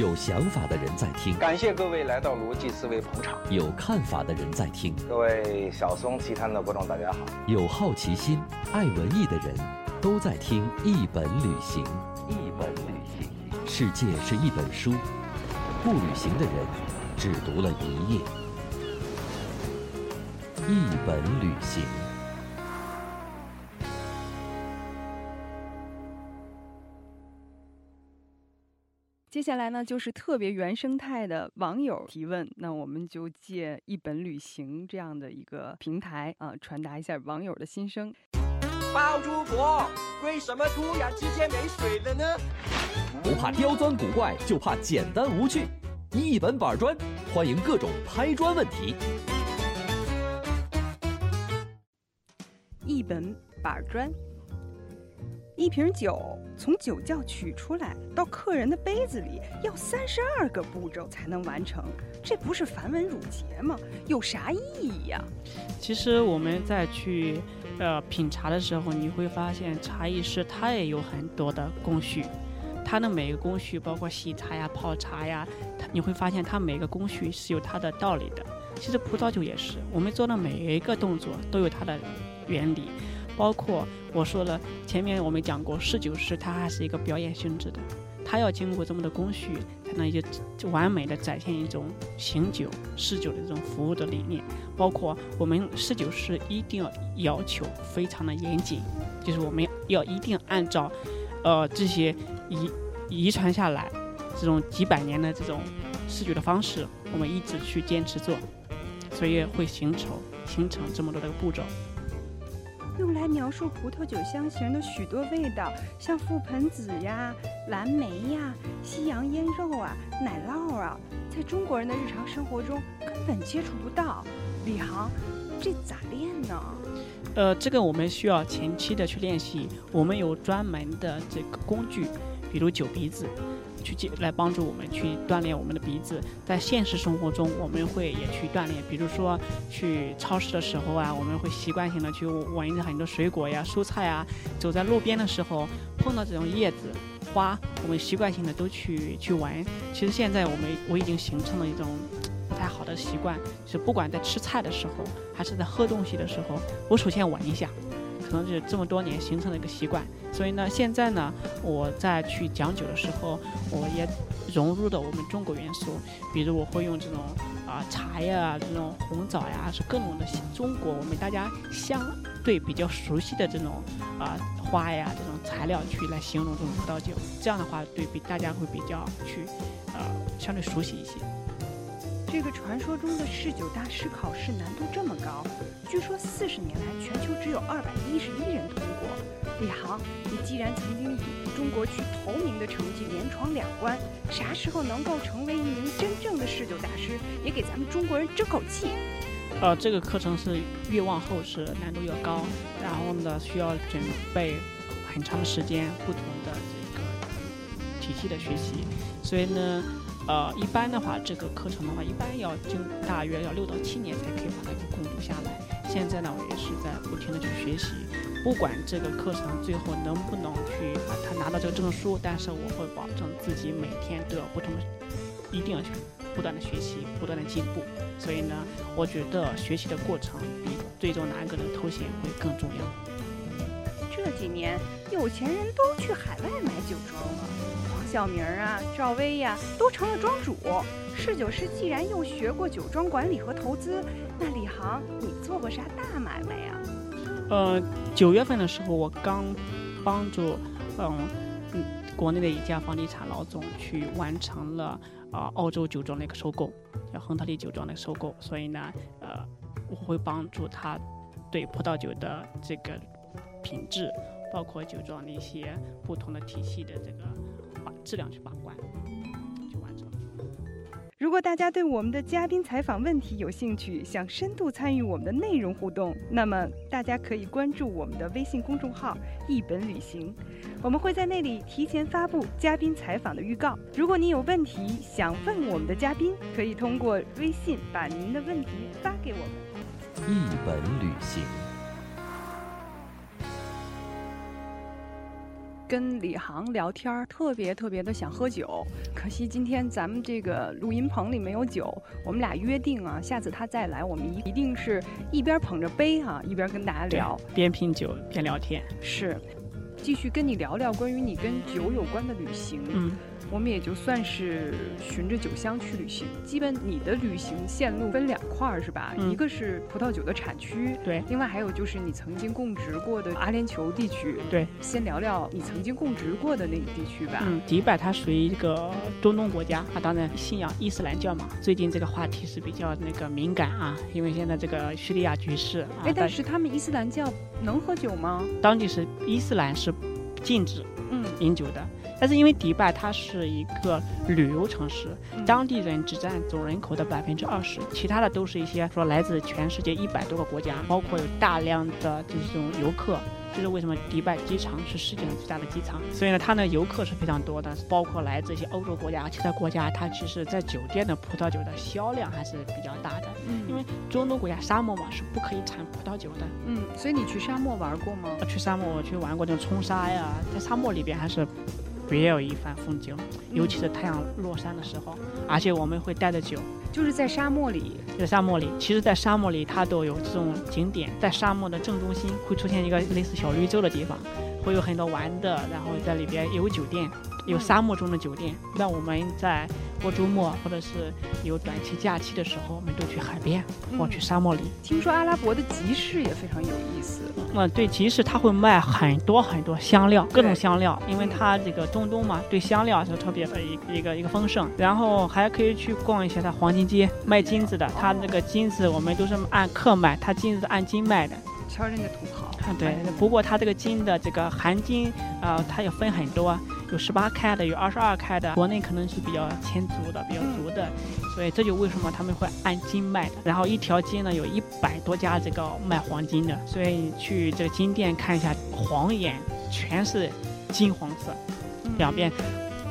有想法的人在听，感谢各位来到逻辑思维捧场。有看法的人在听，各位小松奇谈的观众，大家好。有好奇心、爱文艺的人都在听一本旅行。一本旅行，世界是一本书，不旅行的人只读了一页。一本旅行。接下来呢，就是特别原生态的网友提问，那我们就借一本旅行这样的一个平台啊，传达一下网友的心声。包租婆，为什么突然之间没水了呢？不怕刁钻古怪，就怕简单无趣。一本板砖，欢迎各种拍砖问题。一本板砖。一瓶酒从酒窖取出来到客人的杯子里要三十二个步骤才能完成，这不是繁文缛节吗？有啥意义呀？其实我们在去呃品茶的时候，你会发现茶艺师他也有很多的工序，他的每一个工序包括洗茶呀、泡茶呀，你会发现他每个工序是有它的道理的。其实葡萄酒也是，我们做的每一个动作都有它的原理。包括我说了，前面我们讲过，侍酒师他还是一个表演性质的，他要经过这么多工序，才能就完美的展现一种醒酒、侍酒的这种服务的理念。包括我们侍酒师一定要要求非常的严谨，就是我们要一定按照，呃这些遗遗传下来这种几百年的这种侍酒的方式，我们一直去坚持做，所以会形成形成这么多的步骤。用来描述葡萄酒香型的许多味道，像覆盆子呀、蓝莓呀、西洋腌肉啊、奶酪啊，在中国人的日常生活中根本接触不到。李航，这咋练呢？呃，这个我们需要前期的去练习，我们有专门的这个工具，比如酒鼻子。去来帮助我们去锻炼我们的鼻子，在现实生活中我们会也去锻炼，比如说去超市的时候啊，我们会习惯性的去闻着很多水果呀、蔬菜啊，走在路边的时候碰到这种叶子、花，我们习惯性的都去去闻。其实现在我们我已经形成了一种不太好的习惯，是不管在吃菜的时候，还是在喝东西的时候，我首先闻一下。可能是这么多年形成了一个习惯，所以呢，现在呢，我在去讲酒的时候，我也融入了我们中国元素，比如我会用这种啊茶呀、这种红枣呀，是各种的中国我们大家相对比较熟悉的这种啊花呀这种材料去来形容这种葡萄酒，这样的话对比大家会比较去呃相对熟悉一些。这个传说中的侍酒大师考试难度这么高，据说四十年来全球只有二百一十一人通过。李航，你既然曾经以中国区头名的成绩连闯两关，啥时候能够成为一名真正的侍酒大师，也给咱们中国人争口气？呃，这个课程是越往后是难度越高，然后呢需要准备很长时间，不同的这个体系的学习，所以呢。呃，一般的话，这个课程的话，一般要经大约要六到七年才可以把它给攻读下来。现在呢，我也是在不停的去学习，不管这个课程最后能不能去把它拿到这个证书，但是我会保证自己每天都要不同的，一定要去不断的学习，不断的进步。所以呢，我觉得学习的过程比最终拿一个人头衔会更重要。这几年，有钱人都去海外买酒庄了。小明啊，赵薇呀，都成了庄主。侍酒师既然又学过酒庄管理和投资，那李航，你做过啥大买卖呀？呃，九月份的时候，我刚帮助嗯嗯国内的一家房地产老总去完成了啊澳洲酒庄的一个收购，叫亨特利酒庄的收购。所以呢，呃，我会帮助他对葡萄酒的这个品质，包括酒庄的一些不同的体系的这个。把质量去把关，就完成了。如果大家对我们的嘉宾采访问题有兴趣，想深度参与我们的内容互动，那么大家可以关注我们的微信公众号“一本旅行”，我们会在那里提前发布嘉宾采访的预告。如果你有问题想问我们的嘉宾，可以通过微信把您的问题发给我们。一本旅行。跟李航聊天儿，特别特别的想喝酒，可惜今天咱们这个录音棚里没有酒。我们俩约定啊，下次他再来，我们一一定是一边捧着杯哈、一边跟大家聊。边品酒边聊天。是，继续跟你聊聊关于你跟酒有关的旅行。嗯，我们也就算是循着酒香去旅行。基本你的旅行线路分两块儿是吧？嗯一个是葡萄酒的产区，对另外还有就是你曾经供职过的阿联酋地区。对，先聊聊你曾经供职过的那个地区吧。嗯，迪拜它属于一个中东国家，啊，当然信仰伊斯兰教嘛。最近这个话题是比较那个敏感啊，因为现在这个叙利亚局势啊，哎，但是他们伊斯兰教能喝酒吗？当地是伊斯兰是禁止嗯，饮酒的。但是因为迪拜它是一个旅游城市，嗯当地人只占总人口的百分之二十，其他的都是一些说来自全世界一百多个国家，包括有大量的这种游客。这是为什么迪拜机场是世界上最大的机场，所以呢，它呢游客是非常多的，包括来自一些欧洲国家、其他国家，它其实在酒店的葡萄酒的销量还是比较大的。嗯因为中东国家沙漠嘛是不可以产葡萄酒的，嗯，所以你去沙漠玩过吗？去沙漠我去玩过那种冲沙呀，在沙漠里边还是别有一番风景，尤其是太阳落山的时候，而且我们会带着酒，就是在沙漠里。在沙漠里，其实，在沙漠里它都有这种景点，在沙漠的正中心会出现一个类似小绿洲的地方，会有很多玩的，然后在里边有酒店，有沙漠中的酒店。那我们在过周末或者是有短期假期的时候，我们都去海边或嗯去沙漠里。听说阿拉伯的集市也非常有意思。嗯，对，集市它会卖很多很多香料，各种香料，因为嗯它这个中东嘛，对香料是特别的一一个一个丰盛。然后还可以去逛一下它黄金街，卖金子的，它那个金子我们都是按克卖，它金子是按斤卖的。瞧人家土豪。啊，对，不过它这个金的这个含金啊、它也分很多，有十八开的，有二十二开的，国内可能是比较千足的，比较足的，所以这就为什么他们会按斤卖的。然后一条街呢有一百多家这个卖黄金的，所以去这个金店看一下，黄眼全是金黄色，嗯。两边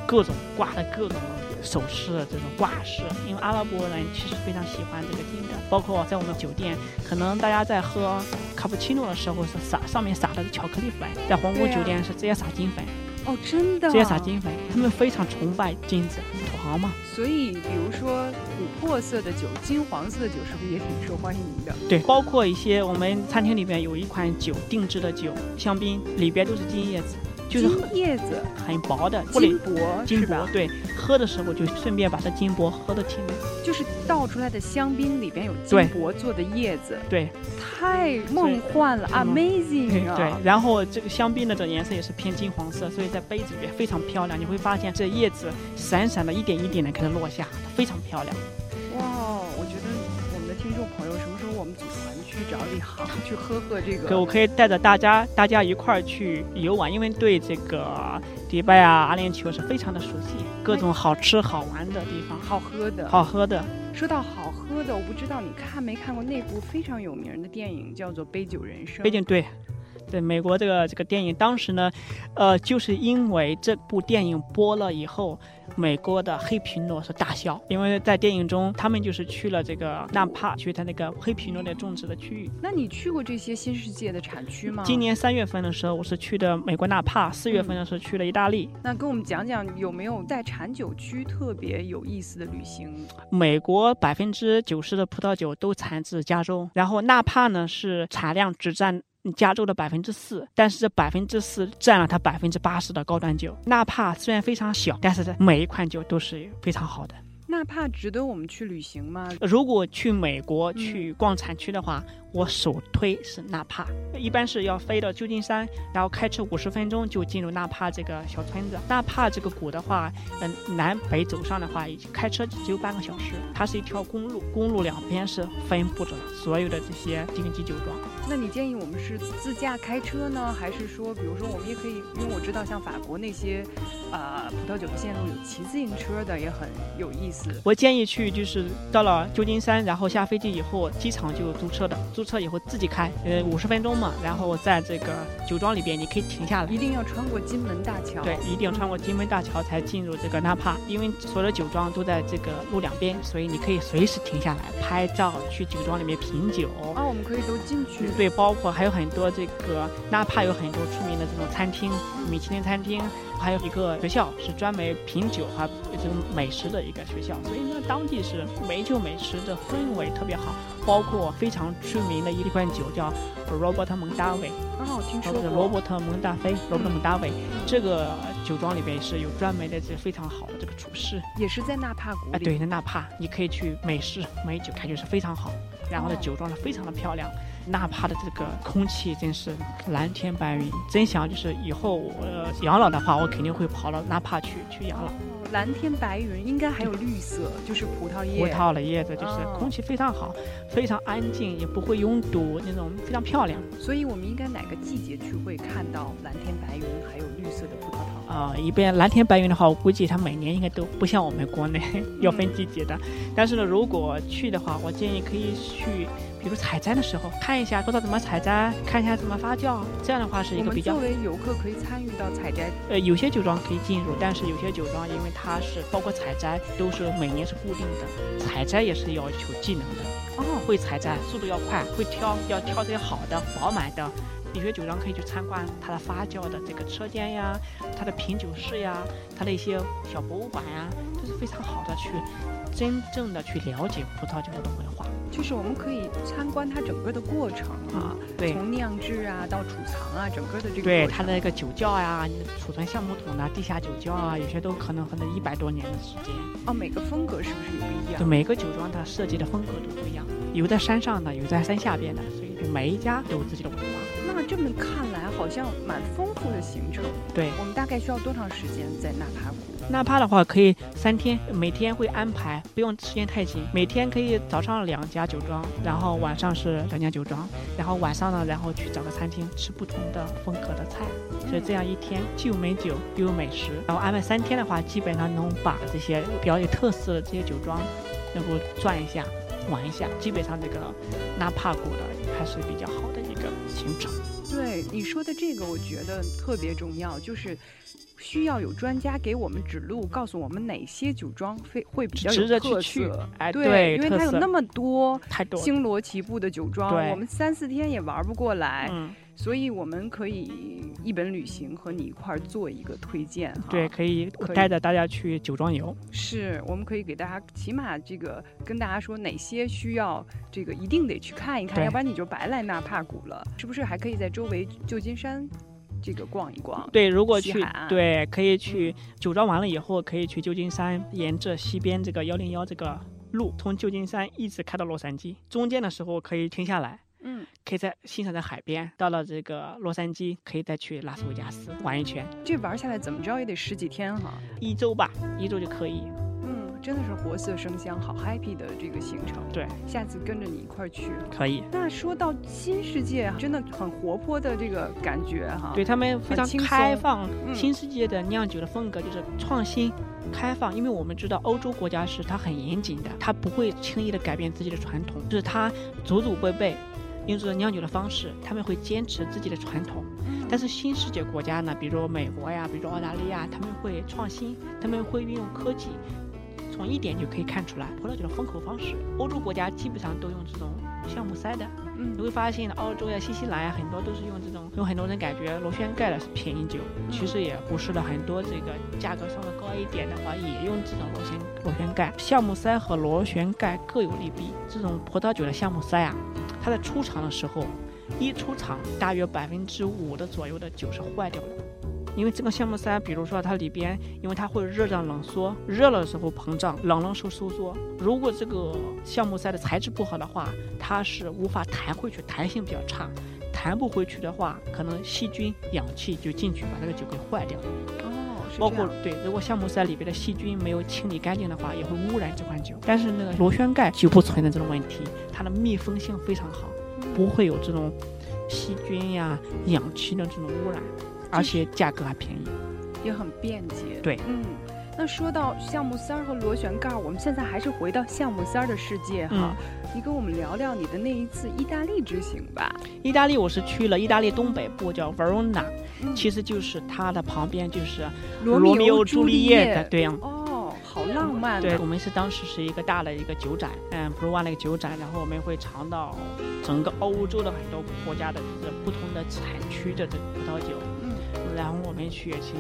各种挂的各种首饰这种挂饰，因为阿拉伯人其实非常喜欢这个金的，包括在我们酒店，可能大家在喝卡布奇诺的时候是撒上面撒的是巧克力粉，在皇宫酒店是直接撒金粉，哦，真的。这些撒。金粉，他们非常崇拜金子，土豪嘛。所以，比如说琥珀色的酒、金黄色的酒，是不是也挺受欢迎的？对，包括一些我们餐厅里面有一款酒定制的酒，香槟里边都是金叶子，就是叶子、很薄的，金箔金箔对，喝的时候就顺便把它金箔喝的挺就是倒出来的香槟里边有金箔做的叶子，对。太梦幻了嗯，amazing 啊！对，然后这个香槟的这个颜色也是偏金黄色，所以在杯子里面非常漂亮。你会发现这叶子闪闪的，一点一点的开始落下，非常漂亮。哇，我觉得我们的听众朋友，什么时候我们组团去找李航去喝喝这个？对我可以带着大家，大家一块儿去游玩，因为对这个迪拜啊、阿联酋是非常的熟悉，各种好吃好玩的地方，好喝的。好喝的。说到好喝的，我不知道你看没看过那部非常有名的电影，叫做《杯酒人生》。杯酒对。对美国这个这个电影，当时呢，呃，就是因为这部电影播了以后，美国的黑皮诺是大笑，因为在电影中，他们就是去了这个纳帕，去他那个黑皮诺的种植的区域。那你去过这些新世界的产区吗？今年三月份的时候，我是去的美国纳帕；四月份的时候去了意大利。那跟我们讲讲有没有在产酒区特别有意思的旅行？美国百分之九十的葡萄酒都产自加州，然后纳帕呢是产量只占。加州的百分之四，但是这百分之四占了它百分之八十的高端酒。纳帕虽然非常小，但是每一款酒都是非常好的。纳帕值得我们去旅行吗？如果去美国嗯去逛产区的话，我首推是纳帕，一般是要飞到旧金山，然后开车五十分钟就进入纳帕这个小村子。纳帕这个谷的话，嗯、南北走上的话，开车只有半个小时。它是一条公路，公路两边是分布着所有的这些顶级酒庄。那你建议我们是自驾开车呢，还是说，比如说我们也可以，因为我知道像法国那些，呃，葡萄酒的线路有骑自行车的，也很有意思。思。我建议去就是到了旧金山，然后下飞机以后，机场就有租车的，租车以后自己开，呃，五十分钟嘛，然后在这个酒庄里边你可以停下来一。定要穿过金门大桥。对，一定要穿过金门大桥才进入这个纳帕，因为所有的酒庄都在这个路两边，所以你可以随时停下来拍照，去酒庄里面品酒。啊，我们可以都进去。对，包括还有很多这个纳帕有很多出名的这种餐厅，米其林餐厅，还有一个学校是专门品酒和这种美食的一个学校，所以呢，当地是美酒美食的氛围特别好，包括非常出名的一款酒叫 Robert 蒙大卫，哦，听说或者是过。罗伯特蒙大菲，罗伯特蒙大卫，这个酒庄里边是有专门的这非常好的这个厨师，也是在纳帕谷啊，对，那纳帕你可以去美式美酒，感觉是非常好。然后呢哦，酒庄呢非常的漂亮，纳帕的这个空气真是蓝天白云。真想就是以后我呃养老的话，我肯定会跑到纳帕去去养老。哦蓝天白云，应该还有绿色，就是葡萄叶。葡萄的叶子就是哦空气非常好，非常安静，也不会拥堵，那种非常漂亮。所以我们应该哪个季节去会看到蓝天白云，还有绿色的葡萄藤？啊、一边蓝天白云的话，我估计它每年应该都不像我们国内 要分季节的。但是呢，如果去的话，我建议可以去，比如采摘的时候看一下，不知道怎么采摘，看一下怎么发酵，这样的话是一个比较作为游客可以参与到采摘。呃，有些酒庄可以进入，但是有些酒庄因为它是包括采摘都是每年是固定的，采摘也是要求技能的。哦，会采摘，速度要快，会挑，要挑这些好的、饱满的。有些酒庄可以去参观它的发酵的这个车间呀，它的品酒室呀，它的一些小博物馆呀，都是非常好的去真正的去了解葡萄酒的文化。就是我们可以参观它整个的过程啊，对从酿制啊到储藏啊，整个的这个对，它的那个酒窖呀，你储存橡木桶啊，地下酒窖啊，有些都可能可能一百多年的时间。哦，每个风格是不是也不一样？就？每个酒庄它设计的风格都不一样，有在山上的，有在山下边的，所以每一家都有自己的文化。那这么看来，好像蛮丰富的行程。对，我们大概需要多长时间在纳帕谷？纳帕的话可以三天，每天会安排，不用时间太紧。每天可以早上两家酒庄，然后晚上是两家酒庄，然后晚上呢，然后去找个餐厅吃不同的风格的菜。所以这样一天既有美酒又有美食，然后安排三天的话，基本上能把这些比较有特色的这些酒庄能够转一下、玩一下。基本上这个纳帕谷的还是比较好的一个行程。对你说的这个，我觉得特别重要，就是需要有专家给我们指路，告诉我们哪些酒庄会会比较值有特得去去色。哎对，对因为它有那么多星罗棋布的酒庄，我们三四天也玩不过来，嗯，所以我们可以一本旅行和你一块儿做一个推荐哈。对，可以带着大家去酒庄游。是，我们可以给大家起码这个跟大家说哪些需要这个一定得去看一看，要不然你就白来纳帕谷了。是不是还可以在周围旧金山这个逛一逛？对，如果去对，可以去酒庄完了以后，可以去旧金山，沿着西边这个幺零幺这个路，从旧金山一直开到洛杉矶。中间的时候可以停下来，嗯，可以在欣赏在海边。到了这个洛杉矶，可以再去拉斯维加斯玩一圈，这玩下来怎么着也得十几天哈。一周吧，一周就可以。嗯，真的是活色生香，好 happy 的这个行程。对，下次跟着你一块儿去。可以。那说到新世界，真的很活泼的这个感觉哈。对他们非常开放，嗯新世界的酿酒的风格就是创新、开放。因为我们知道欧洲国家是它很严谨的，它不会轻易的改变自己的传统，就是它祖祖辈辈用这种酿酒的方式，他们会坚持自己的传统。嗯，但是新世界国家呢，比如美国呀，比如澳大利亚，他们会创新，他们会运用科技。从一点就可以看出来，葡萄酒的封口方式，欧洲国家基本上都用这种橡木塞的，嗯你会发现，澳洲呀、新西兰呀，很多都是用这种，有很多人感觉螺旋盖的是便宜酒，其实也不是的，很多这个价格稍微高一点的话，也用这种螺旋螺旋盖。橡木塞和螺旋盖各有利弊。这种葡萄酒的橡木塞啊，它在出厂的时候，一出厂大约百分之五的左右的酒是坏掉的。因为这个橡木塞，比如说它里边，因为它会热胀冷缩，热了的时候膨胀，冷了时候收缩。如果这个橡木塞的材质不好的话，它是无法弹回去，弹性比较差。弹不回去的话，可能细菌、氧气就进去，把这个酒给坏掉。哦，包括对，如果橡木塞里边的细菌没有清理干净的话，也会污染这款酒。但是那个螺旋盖就不存在这种问题，它的密封性非常好，不会有这种细菌呀、氧气的这种污染，而且价格还便宜。也很便捷。对嗯，那说到橡木塞儿和螺旋盖儿，我们现在还是回到橡木塞儿的世界哈。嗯你跟我们聊聊你的那一次意大利之行吧。意大利我是去了意大利东北部叫 Verona，、嗯其实就是它的旁边就是罗罗密欧朱丽叶的，对呀。哦，好浪漫、啊。对，我们是当时是一个大的一个酒展，嗯，普罗旺那个酒展，然后我们会尝到整个欧洲的很多国家的就是不同的产区的这个葡萄酒，嗯，然后我们去去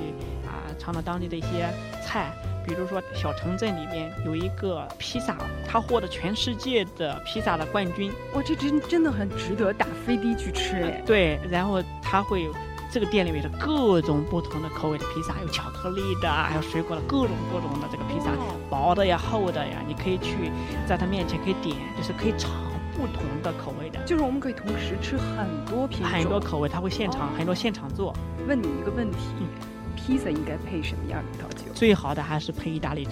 啊尝尝当地的一些菜，比如说小城镇里面有一个披萨，它获得全世界的披萨的冠军，哇，这真真的很值得打飞的去吃哎。对，然后它会有。这个店里面的各种不同的口味的披萨，有巧克力的，还有水果的，各种各种的这个披萨，哦薄的呀、厚的呀，你可以去在他面前可以点，就是可以尝不同的口味的，就是我们可以同时吃很多品种，很多口味，他会现场、哦很多现场做。问你一个问题，嗯披萨应该配什么样的葡萄酒？最好的还是配意大利酒，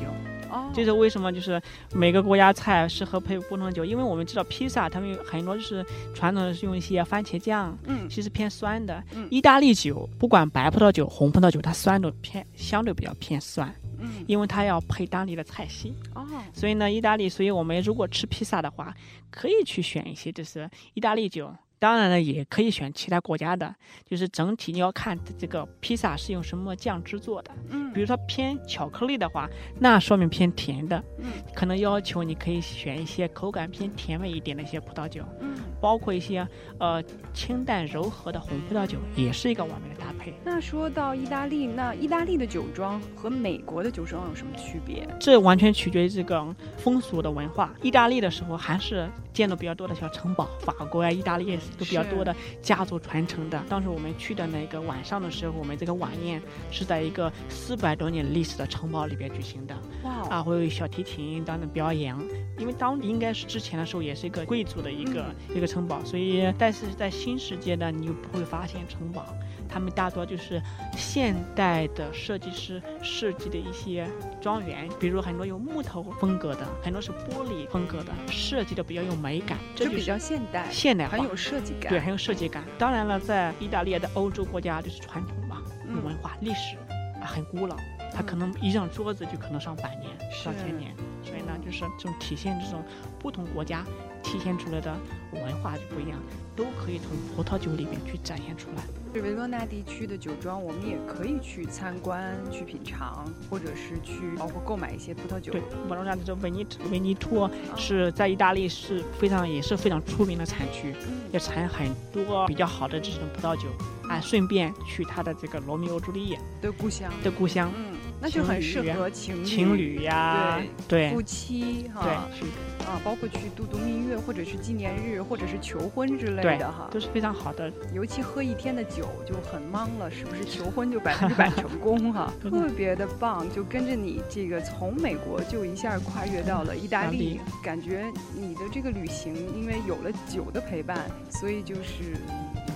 哦，这是为什么？就是每个国家菜适合配不同的酒，因为我们知道披萨他们有很多就是传统的是用一些番茄酱，嗯其实偏酸的。嗯意大利酒不管白葡萄酒、红葡萄酒，它酸度偏相对比较偏酸，嗯因为它要配当地的菜系。哦所以呢，意大利，所以我们如果吃披萨的话，可以去选一些就是意大利酒。当然了，也可以选其他国家的，就是整体你要看这个披萨是用什么酱制作的。嗯比如说偏巧克力的话，那说明偏甜的，嗯可能要求你可以选一些口感偏甜美一点的一些葡萄酒，嗯。包括一些呃清淡柔和的红葡萄酒，也是一个完美的搭配。那说到意大利，那意大利的酒庄和美国的酒庄有什么区别？这完全取决于这个风俗的文化。意大利的时候还是建的比较多的小城堡，法国啊、意大利也是都比较多的家族传承的。当时我们去的那个晚上的时候，我们这个晚宴是在一个四百多年历史的城堡里边举行的哇哦啊，会有小提琴当的表演。因为当应该是之前的时候也是一个贵族的一个、一个城堡，所以但是在新世界呢，你就不会发现城堡。他们大多就是现代的设计师设计的一些庄园，比如很多有木头风格的，很多是玻璃风格的，设计的比较有美感，这就就比较现代，现代化，很有设计感。对，很有设计感。当然了，在意大利的欧洲国家就是传统嘛，有嗯文化历史啊，很古老，它可能一张桌子就可能上百年、上千年，所以呢，就是这种体现这种不同国家体现出来的文化就不一样，都可以从葡萄酒里面去展现出来。维罗纳地区的酒庄，我们也可以去参观、去品尝，或者是去包括购买一些葡萄酒。对，维罗纳的这维尼维尼托是在意大利是非常也是非常出名的产区，嗯也产很多比较好的这种葡萄酒啊，顺便去他的这个罗密欧朱丽叶的故乡。的故乡，嗯，那就很适合情侣、情侣呀，对夫妻哈，对去啊，包括去度度蜜月，或者是纪念日，或者是求婚之类的哈。都是非常好的。尤其喝一天的酒就很忙了，是不是求婚就百分之百 成功哈？特别的棒，就跟着你这个从美国就一下跨越到了意大利，感觉你的这个旅行因为有了酒的陪伴，所以就是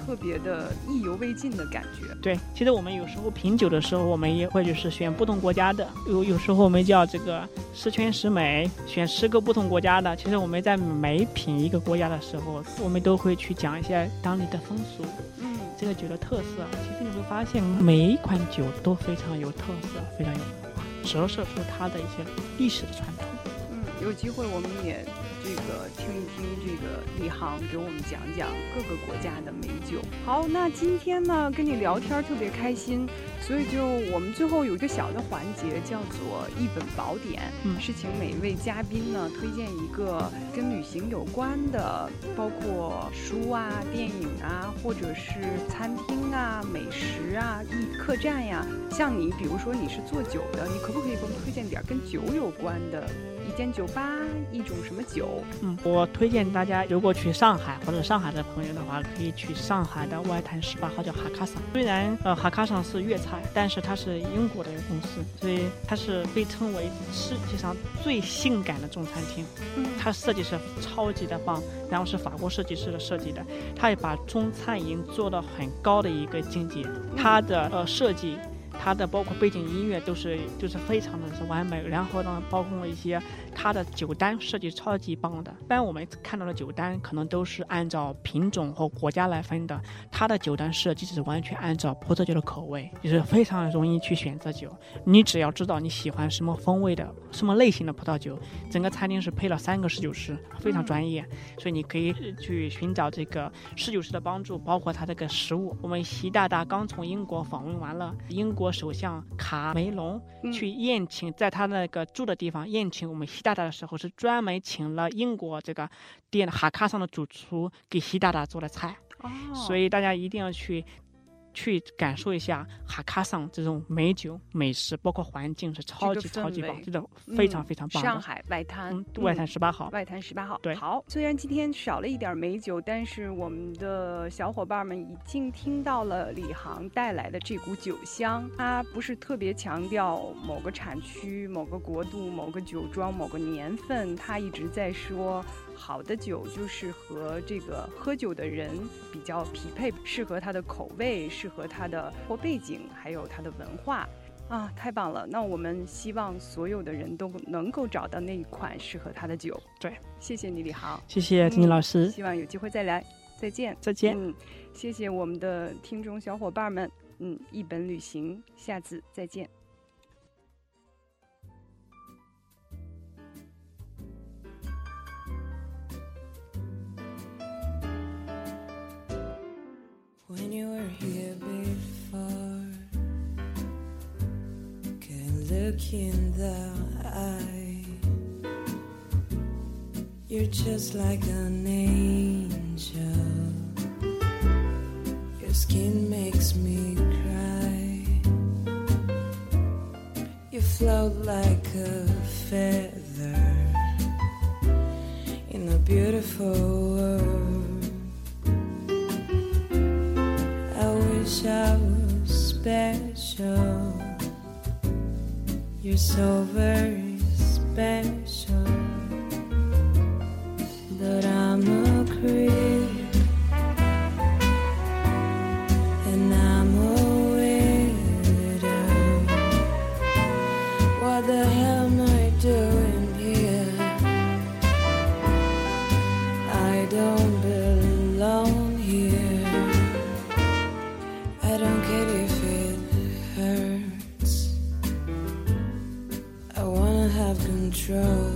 特别的意犹未尽的感觉。对，其实我们有时候品酒的时候，我们也会就是选不同国家的，有有时候我们叫这个十全十美，选十个不同国家的。其实我们在每品一个国家的时候，我们都会去讲一些当地的风俗，嗯，这个酒的特色。其实你会发现，每一款酒都非常有特色，非常有文化，折射出它的一些历史的传统。嗯，有机会我们也这个听一听这个李航给我们讲讲各个国家的美酒。好，那今天呢跟你聊天儿特别开心，所以就我们最后有一个小的环节叫做一本宝典，嗯是请每一位嘉宾呢推荐一个跟旅行有关的，包括书啊、电影啊，或者是餐厅啊、美食啊、一客栈呀。像你，比如说你是做酒的，你可不可以给我们推荐点儿跟酒有关的？一间酒吧，一种什么酒？嗯，我推荐大家，如果去上海或者上海的朋友的话，可以去上海的外滩十八号叫哈卡桑。虽然呃哈卡桑是粤菜，但是它是英国的一个公司，所以它是被称为世界上最性感的中餐厅。嗯它设计是超级的棒，然后是法国设计师的设计的，它也把中餐已经做到很高的一个境界。它的呃设计。它的包括背景音乐都是就是非常的是完美，然后呢，包括一些它的酒单设计超级棒的。一般我们看到的酒单可能都是按照品种和国家来分的，它的酒单设计是完全按照葡萄酒的口味，就是非常容易去选择酒。你只要知道你喜欢什么风味的、什么类型的葡萄酒，整个餐厅是配了三个侍酒师，非常专业，所以你可以去寻找这个侍酒师的帮助，包括他这个食物。我们习大大刚从英国访问完了，英国首相卡梅隆去宴请，在他那个住的地方宴请我们习大大的时候，是专门请了英国这个店的哈卡上的主厨给习大大做的菜。哦，所以大家一定要去去感受一下哈卡桑这种美酒、美食，包括环境是超级这个超级棒，围真的非常嗯非常棒的。上海外滩嗯，，外滩十八号，外滩十八号。对好，虽然今天少了一点美酒，但是我们的小伙伴们已经听到了李航带来的这股酒香。他不是特别强调某个产区、某个国度、某个酒庄、某个年份，他一直在说。好的酒就是和这个喝酒的人比较匹配，适合他的口味，适合他的或背景，还有他的文化。啊，太棒了！那我们希望所有的人都能够找到那一款适合他的酒。对，谢谢你，李航。谢谢金金老嗯师，希望有机会再来，再见。再见。嗯，谢谢我们的听众小伙伴们。嗯，一本旅行，下次再见。When you were here before, can look in the eye. You're just like an angel. Your skin makes me cry. You float like a feather in a beautiful world. Was special. You're so very special. Control.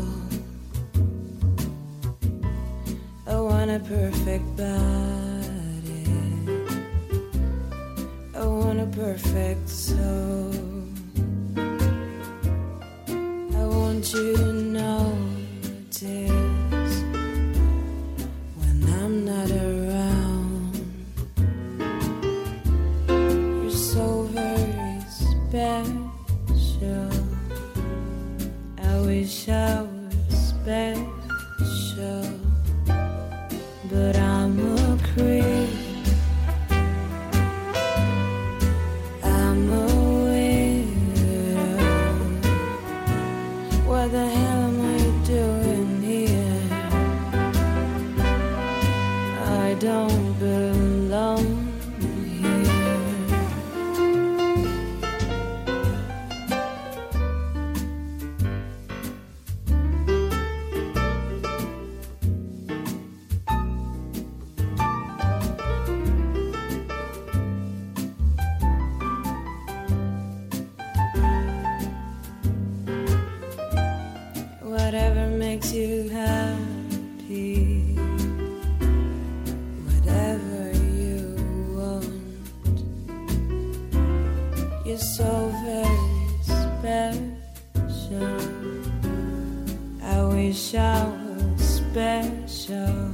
I want a perfect body. I want a perfect soul. Wish I was special.